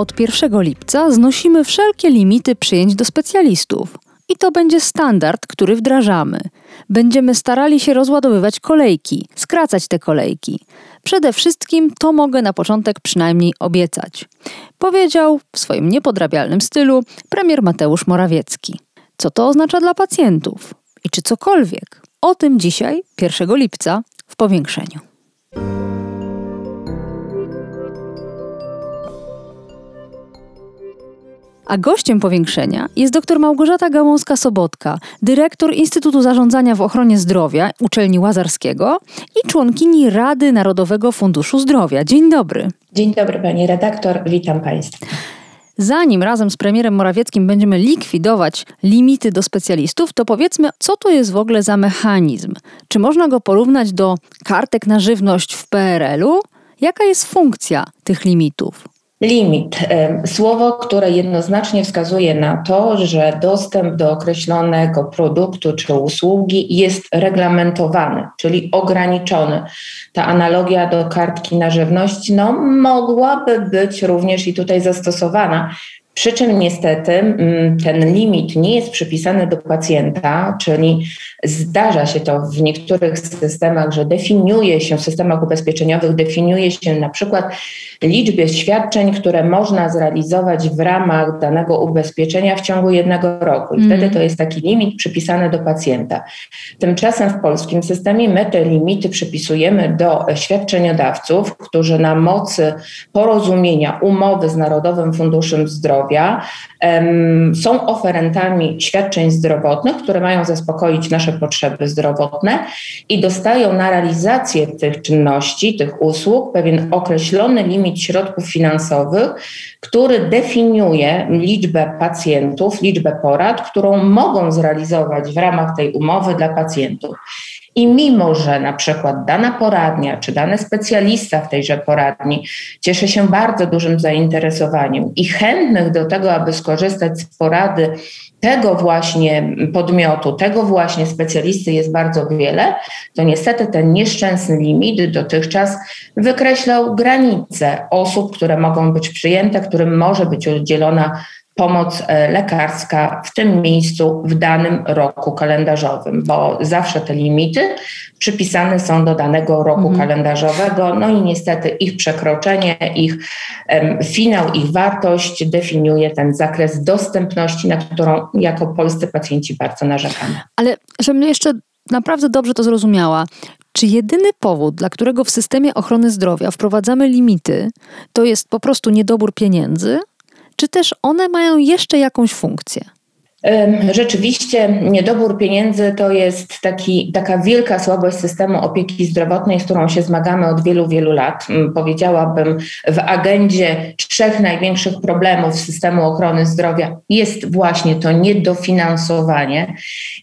Od 1 lipca znosimy wszelkie limity przyjęć do specjalistów. I to będzie standard, który wdrażamy. Będziemy starali się rozładowywać kolejki, skracać te kolejki. Przede wszystkim to mogę na początek przynajmniej obiecać. Powiedział w swoim niepodrabialnym stylu premier Mateusz Morawiecki. Co to oznacza dla pacjentów? I czy cokolwiek? O tym dzisiaj, 1 lipca, w powiększeniu. A gościem powiększenia jest dr Małgorzata Gałąska-Sobotka, dyrektor Instytutu Zarządzania w Ochronie Zdrowia Uczelni Łazarskiego i członkini Rady Narodowego Funduszu Zdrowia. Dzień dobry. Dzień dobry pani redaktor, witam państwa. Zanim razem z premierem Morawieckim będziemy likwidować limity do specjalistów, to powiedzmy, co to jest w ogóle za mechanizm? Czy można go porównać do kartek na żywność w PRL-u? Jaka jest funkcja tych limitów? Limit. Słowo, które jednoznacznie wskazuje na to, że dostęp do określonego produktu czy usługi jest reglamentowany, czyli ograniczony. Ta analogia do kartki na żywność no, mogłaby być również i tutaj zastosowana, przy czym niestety mm, ten limit nie jest przypisany do pacjenta, czyli zdarza się to w niektórych systemach, że definiuje się w systemach ubezpieczeniowych, definiuje się na przykład liczbę świadczeń, które można zrealizować w ramach danego ubezpieczenia w ciągu jednego roku. I wtedy mm. to jest taki limit przypisany do pacjenta. Tymczasem w polskim systemie my te limity przypisujemy do świadczeniodawców, którzy na mocy porozumienia umowy z Narodowym Funduszem Zdrowia, zdrowia są oferentami świadczeń zdrowotnych, które mają zaspokoić nasze potrzeby zdrowotne i dostają na realizację tych czynności, tych usług pewien określony limit środków finansowych, który definiuje liczbę pacjentów, liczbę porad, którą mogą zrealizować w ramach tej umowy dla pacjentów. I mimo, że na przykład dana poradnia czy dany specjalista w tejże poradni cieszy się bardzo dużym zainteresowaniem i chętnych do tego, aby skorzystać z porady tego właśnie podmiotu, tego właśnie specjalisty jest bardzo wiele, to niestety ten nieszczęsny limit dotychczas wykreślał granice osób, które mogą być przyjęte, którym może być udzielona pomoc e, lekarska w tym miejscu w danym roku kalendarzowym, bo zawsze te limity przypisane są do danego roku mhm. kalendarzowego, no i niestety ich przekroczenie, ich um, finał, ich wartość definiuje ten zakres dostępności, na którą jako polscy pacjenci bardzo narzekamy. Ale żebym jeszcze naprawdę dobrze to zrozumiała, czy jedyny powód, dla którego w systemie ochrony zdrowia wprowadzamy limity, to jest po prostu niedobór pieniędzy? Czy też one mają jeszcze jakąś funkcję? Rzeczywiście niedobór pieniędzy to jest taki, taka wielka słabość systemu opieki zdrowotnej, z którą się zmagamy od wielu, wielu lat. Mm, powiedziałabym, w agendzie trzech największych problemów systemu ochrony zdrowia jest właśnie to niedofinansowanie.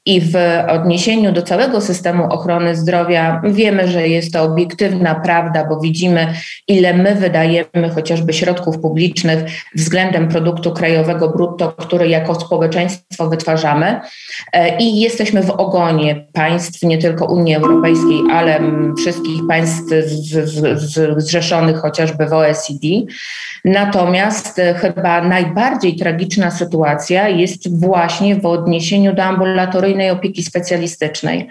I w odniesieniu do całego systemu ochrony zdrowia wiemy, że jest to obiektywna prawda, bo widzimy, ile my wydajemy chociażby środków publicznych względem produktu krajowego brutto, który jako społeczeństwo wytwarzamy e, i jesteśmy w ogonie państw, nie tylko Unii Europejskiej, ale wszystkich państw zrzeszonych chociażby w OECD. Natomiast e, chyba najbardziej tragiczna sytuacja jest właśnie w odniesieniu do ambulatoryjnej opieki specjalistycznej.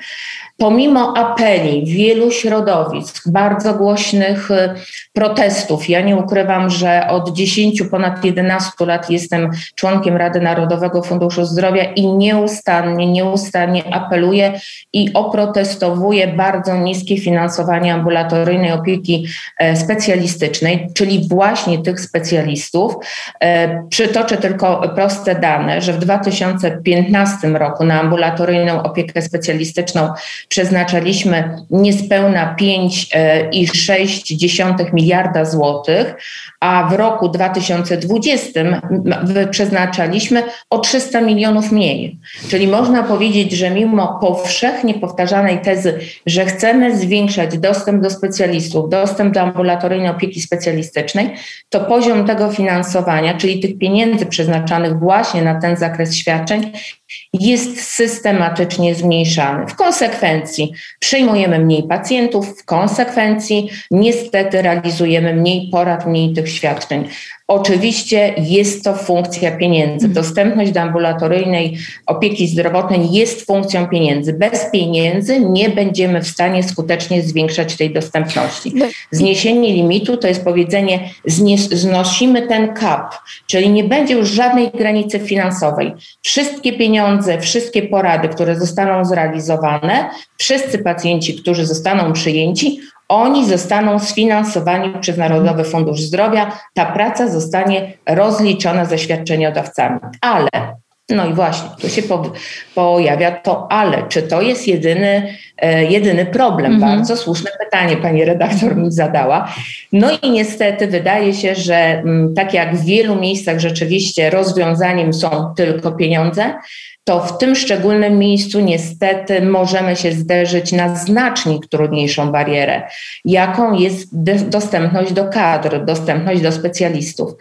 Pomimo apeli wielu środowisk, bardzo głośnych y, protestów, ja nie ukrywam, że od 10, ponad 11 lat jestem członkiem Rady Narodowego Funduszu Zdrowia i nieustannie, nieustannie apeluję i oprotestowuję bardzo niskie finansowanie ambulatoryjnej opieki e, specjalistycznej, czyli właśnie tych specjalistów. Przytoczę tylko proste dane, że w 2015 roku na ambulatoryjną opiekę specjalistyczną przeznaczaliśmy niespełna 5,6 miliarda złotych, a w roku 2020 przeznaczaliśmy o 300 milionów mniej. Czyli można powiedzieć, że mimo powszechnie powtarzanej tezy, że chcemy zwiększać dostęp do specjalistów, dostęp do ambulatoryjnej opieki specjalistycznej, to poziom tego finansowania, czyli tych pieniędzy przeznaczanych właśnie na ten zakres świadczeń, jest systematycznie zmniejszany. W konsekwencji przyjmujemy mniej pacjentów, w konsekwencji niestety realizujemy mniej porad, mniej tych świadczeń. Oczywiście jest to funkcja pieniędzy. Mhm. Dostępność do ambulatoryjnej opieki zdrowotnej jest funkcją pieniędzy. Bez pieniędzy nie będziemy w stanie skutecznie zwiększać tej dostępności. No Zniesienie limitu to jest powiedzenie, znosimy ten cap, czyli nie będzie już żadnej granicy finansowej. Wszystkie pieniądze, wszystkie porady, które zostaną zrealizowane, wszyscy pacjenci, którzy zostaną przyjęci, oni zostaną sfinansowani przez Narodowy Fundusz Zdrowia. Ta praca zostanie rozliczona ze świadczeniodawcami. Ale no i właśnie, tu się po, pojawia to ale. Czy to jest jedyny, e, jedyny problem? Mhm. Bardzo słuszne pytanie pani redaktor mi zadała. No i niestety wydaje się, że m, mm, tak jak w wielu miejscach rzeczywiście rozwiązaniem są tylko pieniądze, to w tym szczególnym miejscu niestety możemy się zderzyć na znacznie trudniejszą barierę, jaką jest dostępność do kadr, dostępność do specjalistów.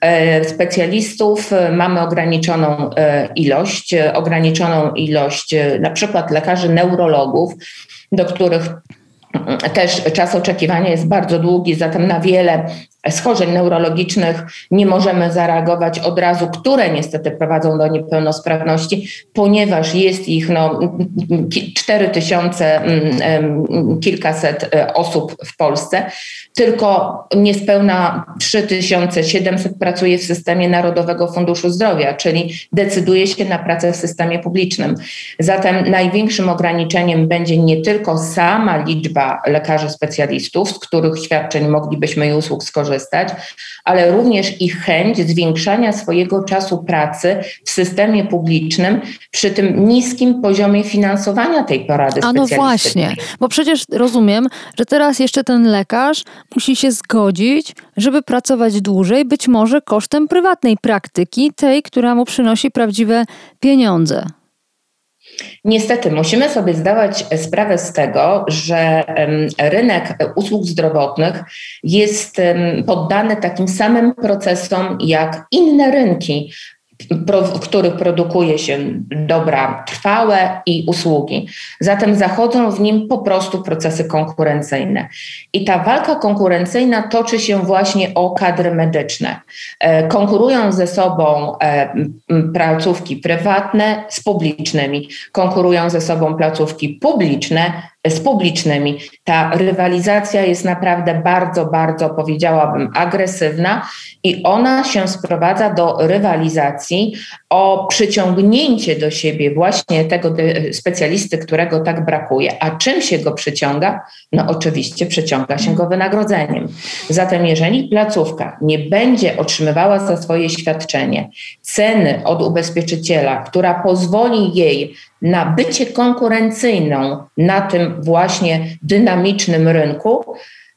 E, specjalistów e, mamy ograniczoną e, ilość, ograniczoną ilość na przykład lekarzy neurologów, do których też czas oczekiwania jest bardzo długi, zatem na wiele schorzeń neurologicznych nie możemy zareagować od razu, które niestety prowadzą do niepełnosprawności, ponieważ jest ich no, 4 tysiące, mm, kilkaset e, osób w Polsce, tylko niespełna 3700 pracuje w systemie Narodowego Funduszu Zdrowia, czyli decyduje się na pracę w systemie publicznym. Zatem największym ograniczeniem będzie nie tylko sama liczba lekarzy specjalistów, z których świadczeń moglibyśmy i usług skorzystać, ale również ich chęć zwiększania swojego czasu pracy w systemie publicznym przy tym niskim poziomie finansowania tej porady A no właśnie, bo przecież rozumiem, że teraz jeszcze ten lekarz musi się zgodzić, żeby pracować dłużej, być może kosztem prywatnej praktyki, tej, która mu przynosi prawdziwe pieniądze. Niestety musimy sobie zdawać sprawę z tego, że rynek usług zdrowotnych jest poddany takim samym procesom jak inne rynki w których produkuje się dobra trwałe i usługi. Zatem zachodzą w nim po prostu procesy konkurencyjne. I ta walka konkurencyjna toczy się właśnie o kadry medyczne. E, konkurują ze sobą e, placówki prywatne z publicznymi, konkurują ze sobą placówki publiczne z publicznymi. Ta rywalizacja jest naprawdę bardzo, bardzo powiedziałabym agresywna i ona się sprowadza do rywalizacji o przyciągnięcie do siebie właśnie tego specjalisty, którego tak brakuje. A czym się go przyciąga? No oczywiście przyciąga się go wynagrodzeniem. Zatem jeżeli placówka nie będzie otrzymywała za swoje świadczenie ceny od ubezpieczyciela, która pozwoli jej na bycie konkurencyjną na tym właśnie dynamicznym rynku,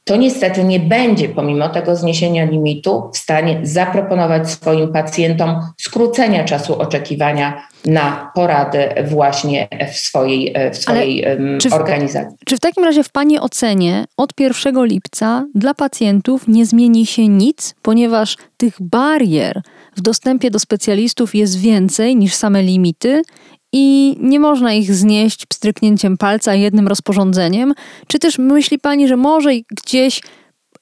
to niestety nie będzie, pomimo tego zniesienia limitu, w stanie zaproponować swoim pacjentom skrócenia czasu oczekiwania na porady właśnie w swojej, w swojej czy w, organizacji. Czy w takim razie w Pani ocenie od 1 lipca dla pacjentów nie zmieni się nic, ponieważ tych barier w dostępie do specjalistów jest więcej niż same limity i nie można ich znieść pstryknięciem palca jednym rozporządzeniem? Czy też myśli Pani, że może gdzieś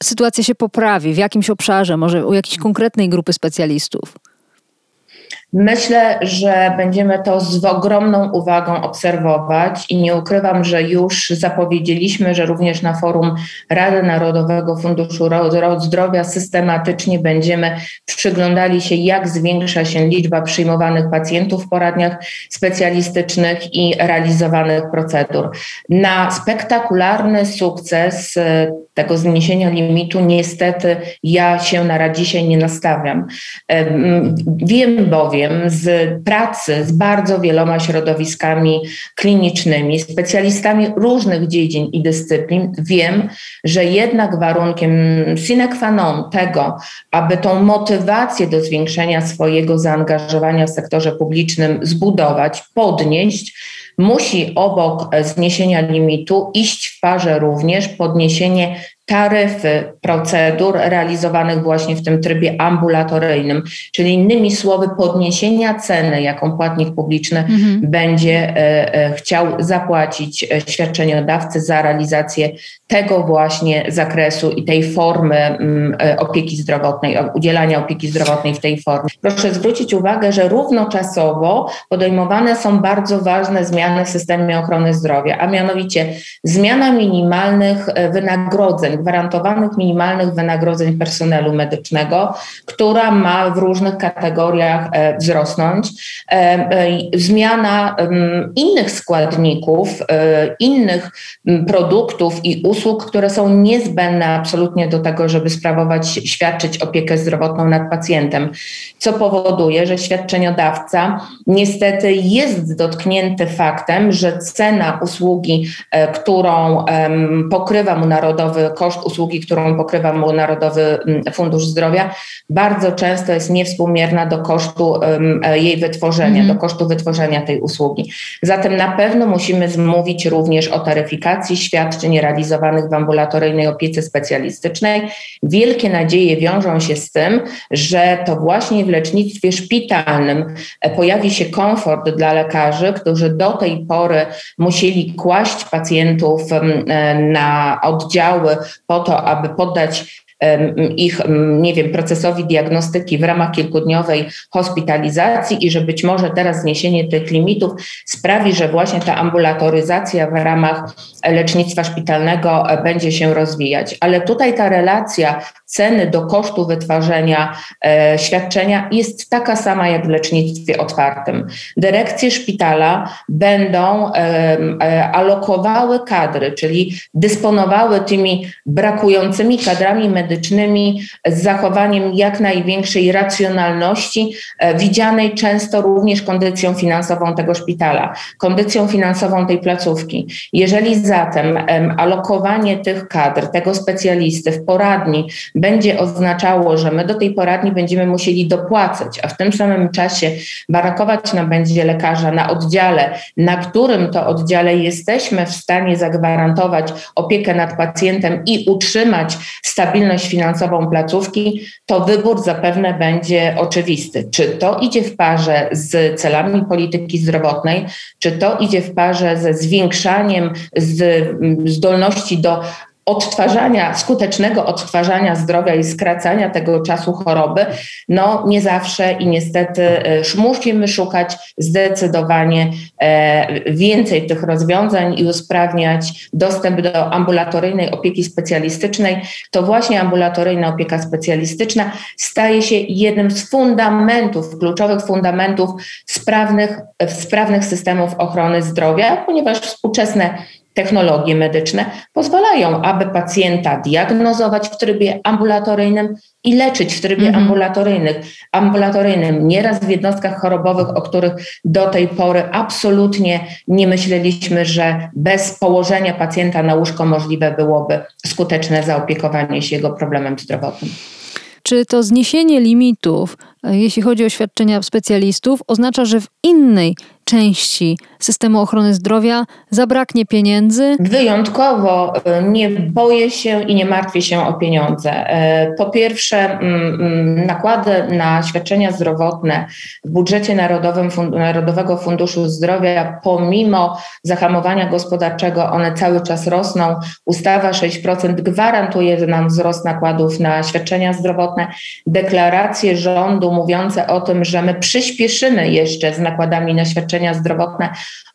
sytuacja się poprawi w jakimś obszarze, może u jakiejś konkretnej grupy specjalistów? Myślę, że będziemy to z ogromną uwagą obserwować i nie ukrywam, że już zapowiedzieliśmy, że również na forum Rady Narodowego Funduszu Zdrowia systematycznie będziemy przyglądali się, jak zwiększa się liczba przyjmowanych pacjentów w poradniach specjalistycznych i realizowanych procedur. Na spektakularny sukces tego zniesienia limitu niestety ja się na dzisiaj nie nastawiam. Wiem bowiem z pracy z bardzo wieloma środowiskami klinicznymi, specjalistami różnych dziedzin i dyscyplin, wiem, że jednak warunkiem sine qua non tego, aby tą motywację do zwiększenia swojego zaangażowania w sektorze publicznym zbudować, podnieść, musi obok zniesienia limitu iść w parze również podniesienie taryfy procedur realizowanych właśnie w tym trybie ambulatoryjnym, czyli innymi słowy podniesienia ceny, jaką płatnik publiczny mhm. będzie e, e, chciał zapłacić e, świadczeniodawcy za realizację tego właśnie zakresu i tej formy mm, opieki zdrowotnej, udzielania opieki zdrowotnej w tej formie. Proszę zwrócić uwagę, że równoczasowo podejmowane są bardzo ważne zmiany w systemie ochrony zdrowia, a mianowicie zmiana minimalnych wynagrodzeń gwarantowanych minimalnych wynagrodzeń personelu medycznego, która ma w różnych kategoriach e, wzrosnąć. E, e, zmiana innych składników, innych produktów i usług, które są niezbędne absolutnie do tego, żeby sprawować, świadczyć opiekę zdrowotną nad pacjentem, co powoduje, że świadczeniodawca niestety jest dotknięty faktem, że cena usługi, którą pokrywa mu Narodowy koszt usługi, którą pokrywa mu Narodowy mm, Fundusz Zdrowia, bardzo często jest niewspółmierna do kosztu e, jej wytworzenia, mm. do kosztu wytworzenia tej usługi. Zatem na pewno musimy zmówić również o taryfikacji świadczeń realizowanych w ambulatoryjnej opiece specjalistycznej. Wielkie nadzieje wiążą się z tym, że to właśnie w lecznictwie szpitalnym e, pojawi się komfort dla lekarzy, którzy do tej pory musieli kłaść pacjentów e, na oddziały po to, aby poddać ich, nie wiem, procesowi diagnostyki w ramach kilkudniowej hospitalizacji i że być może teraz zniesienie tych limitów sprawi, że właśnie ta ambulatoryzacja w ramach lecznictwa szpitalnego e, będzie się rozwijać. Ale tutaj ta relacja ceny do kosztu wytwarzania e, świadczenia jest taka sama jak w lecznictwie otwartym. Dyrekcje szpitala będą e, e, alokowały kadry, czyli dysponowały tymi brakującymi kadrami medycznymi z zachowaniem jak największej racjonalności, e, widzianej często również kondycją finansową tego szpitala, kondycją finansową tej placówki. Jeżeli zatem alokowanie tych kadr, tego specjalisty w poradni będzie oznaczało, że my do tej poradni będziemy musieli dopłacać, a w tym samym czasie barakować nam będzie lekarza na oddziale, na którym to oddziale jesteśmy w stanie zagwarantować opiekę nad pacjentem i utrzymać stabilność finansową placówki, to wybór zapewne będzie oczywisty. Czy to idzie w parze z celami polityki zdrowotnej, czy to idzie w parze ze zwiększaniem zdolności do odtwarzania, skutecznego odtwarzania zdrowia i skracania tego czasu choroby, no nie zawsze i niestety e, musimy szukać zdecydowanie e, więcej tych rozwiązań i usprawniać dostęp do ambulatoryjnej opieki specjalistycznej. To właśnie ambulatoryjna opieka specjalistyczna staje się jednym z fundamentów, kluczowych fundamentów sprawnych, sprawnych systemów ochrony zdrowia, ponieważ współczesne technologie medyczne pozwalają, aby pacjenta diagnozować w trybie ambulatoryjnym i leczyć w trybie mhm. ambulatoryjnym. ambulatoryjnym. Nieraz w jednostkach chorobowych, o których do tej pory absolutnie nie myśleliśmy, że bez położenia pacjenta na łóżko możliwe byłoby skuteczne zaopiekowanie się jego problemem zdrowotnym. Czy to zniesienie limitów, e, jeśli chodzi o świadczenia specjalistów, oznacza, że w innej części systemu ochrony zdrowia zabraknie pieniędzy? Wyjątkowo y, nie boję się i nie martwię się o pieniądze. Y, po pierwsze, mm, mm, nakłady na świadczenia zdrowotne w budżecie Narodowym, Narodowego Funduszu Zdrowia, pomimo zahamowania gospodarczego, one cały czas rosną. Ustawa 6% gwarantuje nam wzrost nakładów na świadczenia zdrowotne. Deklaracje rządu mówiące o tym, że my przyspieszymy jeszcze z nakładami na świadczenia zdrowotne,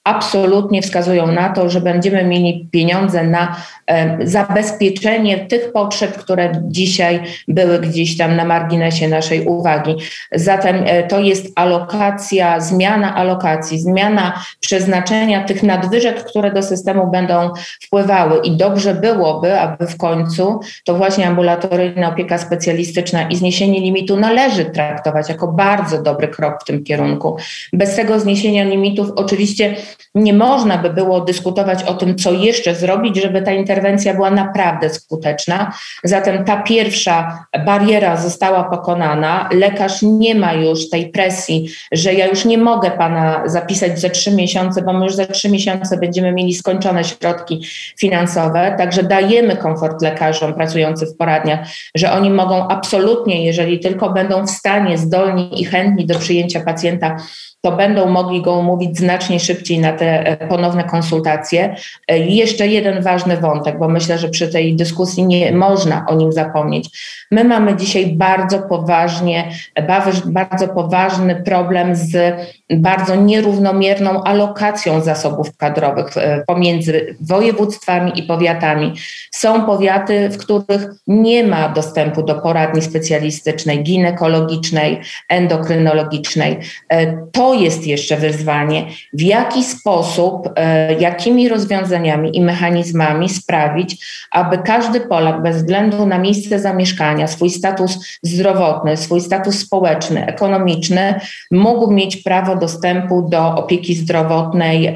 absolutnie wskazują na to, że będziemy mieli pieniądze na e, zabezpieczenie tych potrzeb, które dzisiaj były gdzieś tam na marginesie naszej uwagi. Zatem e, to jest alokacja, zmiana alokacji, zmiana przeznaczenia tych nadwyżek, które do systemu będą wpływały. I dobrze byłoby, aby w końcu to właśnie ambulatoryjna opieka specjalistyczna i zniesienie limitu należy traktować jako bardzo dobry krok w tym kierunku. Bez tego zniesienia limitów oczywiście nie można by było dyskutować o tym, co jeszcze zrobić, żeby ta interwencja była naprawdę skuteczna. Zatem ta pierwsza bariera została pokonana. Lekarz nie ma już tej presji, że ja już nie mogę pana zapisać za trzy miesiące, bo my już za trzy miesiące będziemy mieli skończone środki finansowe. Także dajemy komfort lekarzom pracującym w poradniach, że oni mogą absolutnie, jeżeli tylko będą w stanie, zdolni i chętni do przyjęcia pacjenta, to będą mogli go umówić znacznie szybciej na te e, ponowne konsultacje. E, I jeszcze jeden ważny wątek, bo myślę, że przy tej dyskusji nie można o nim zapomnieć. My mamy dzisiaj bardzo poważnie, bardzo poważny problem z bardzo nierównomierną alokacją zasobów kadrowych e, pomiędzy województwami i powiatami. Są powiaty, w których nie ma dostępu do poradni specjalistycznej, ginekologicznej, endokrynologicznej. To jest jeszcze wyzwanie, w jaki sposób, e, jakimi rozwiązaniami i mechanizmami sprawić, aby każdy Polak, bez względu na miejsce zamieszkania, swój status zdrowotny, swój status społeczny, ekonomiczny, mógł mieć prawo dostępu do opieki zdrowotnej e,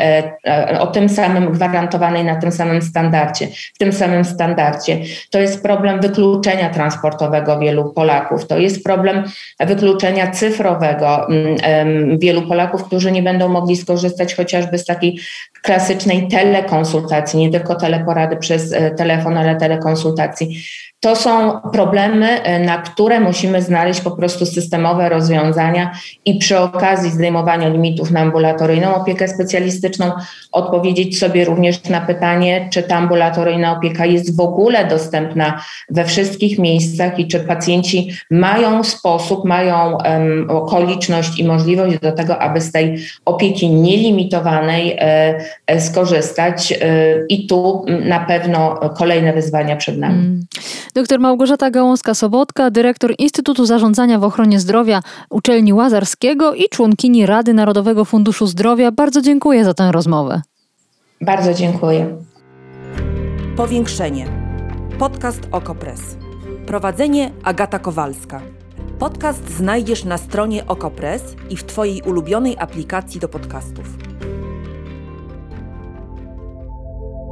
e, o tym samym, gwarantowanej na tym samym standardzie, w tym samym standardzie. To jest problem wykluczenia transportowego wielu Polaków, to jest problem wykluczenia cyfrowego mm, Polaków, którzy nie będą mogli skorzystać chociażby z takiej klasycznej telekonsultacji, nie tylko teleporady przez e, telefon, ale telekonsultacji. To są problemy, e, na które musimy znaleźć po prostu systemowe rozwiązania i przy okazji zdejmowania limitów na ambulatoryjną opiekę specjalistyczną odpowiedzieć sobie również na pytanie, czy ta ambulatoryjna opieka jest w ogóle dostępna we wszystkich miejscach i czy pacjenci mają sposób, mają um, okoliczność i możliwość do tego, aby z tej opieki nielimitowanej e, e skorzystać. E, I tu na pewno kolejne wyzwania przed nami. Dr Małgorzata Gałązka-Sobotka, dyrektor Instytutu Zarządzania w Ochronie Zdrowia Uczelni Łazarskiego i członkini Rady Narodowego Funduszu Zdrowia. Bardzo dziękuję za tę rozmowę. Bardzo dziękuję. Powiększenie. Podcast Okopres. Prowadzenie Agata Kowalska. Podcast znajdziesz na stronie Okopres i w Twojej ulubionej aplikacji do podcastów.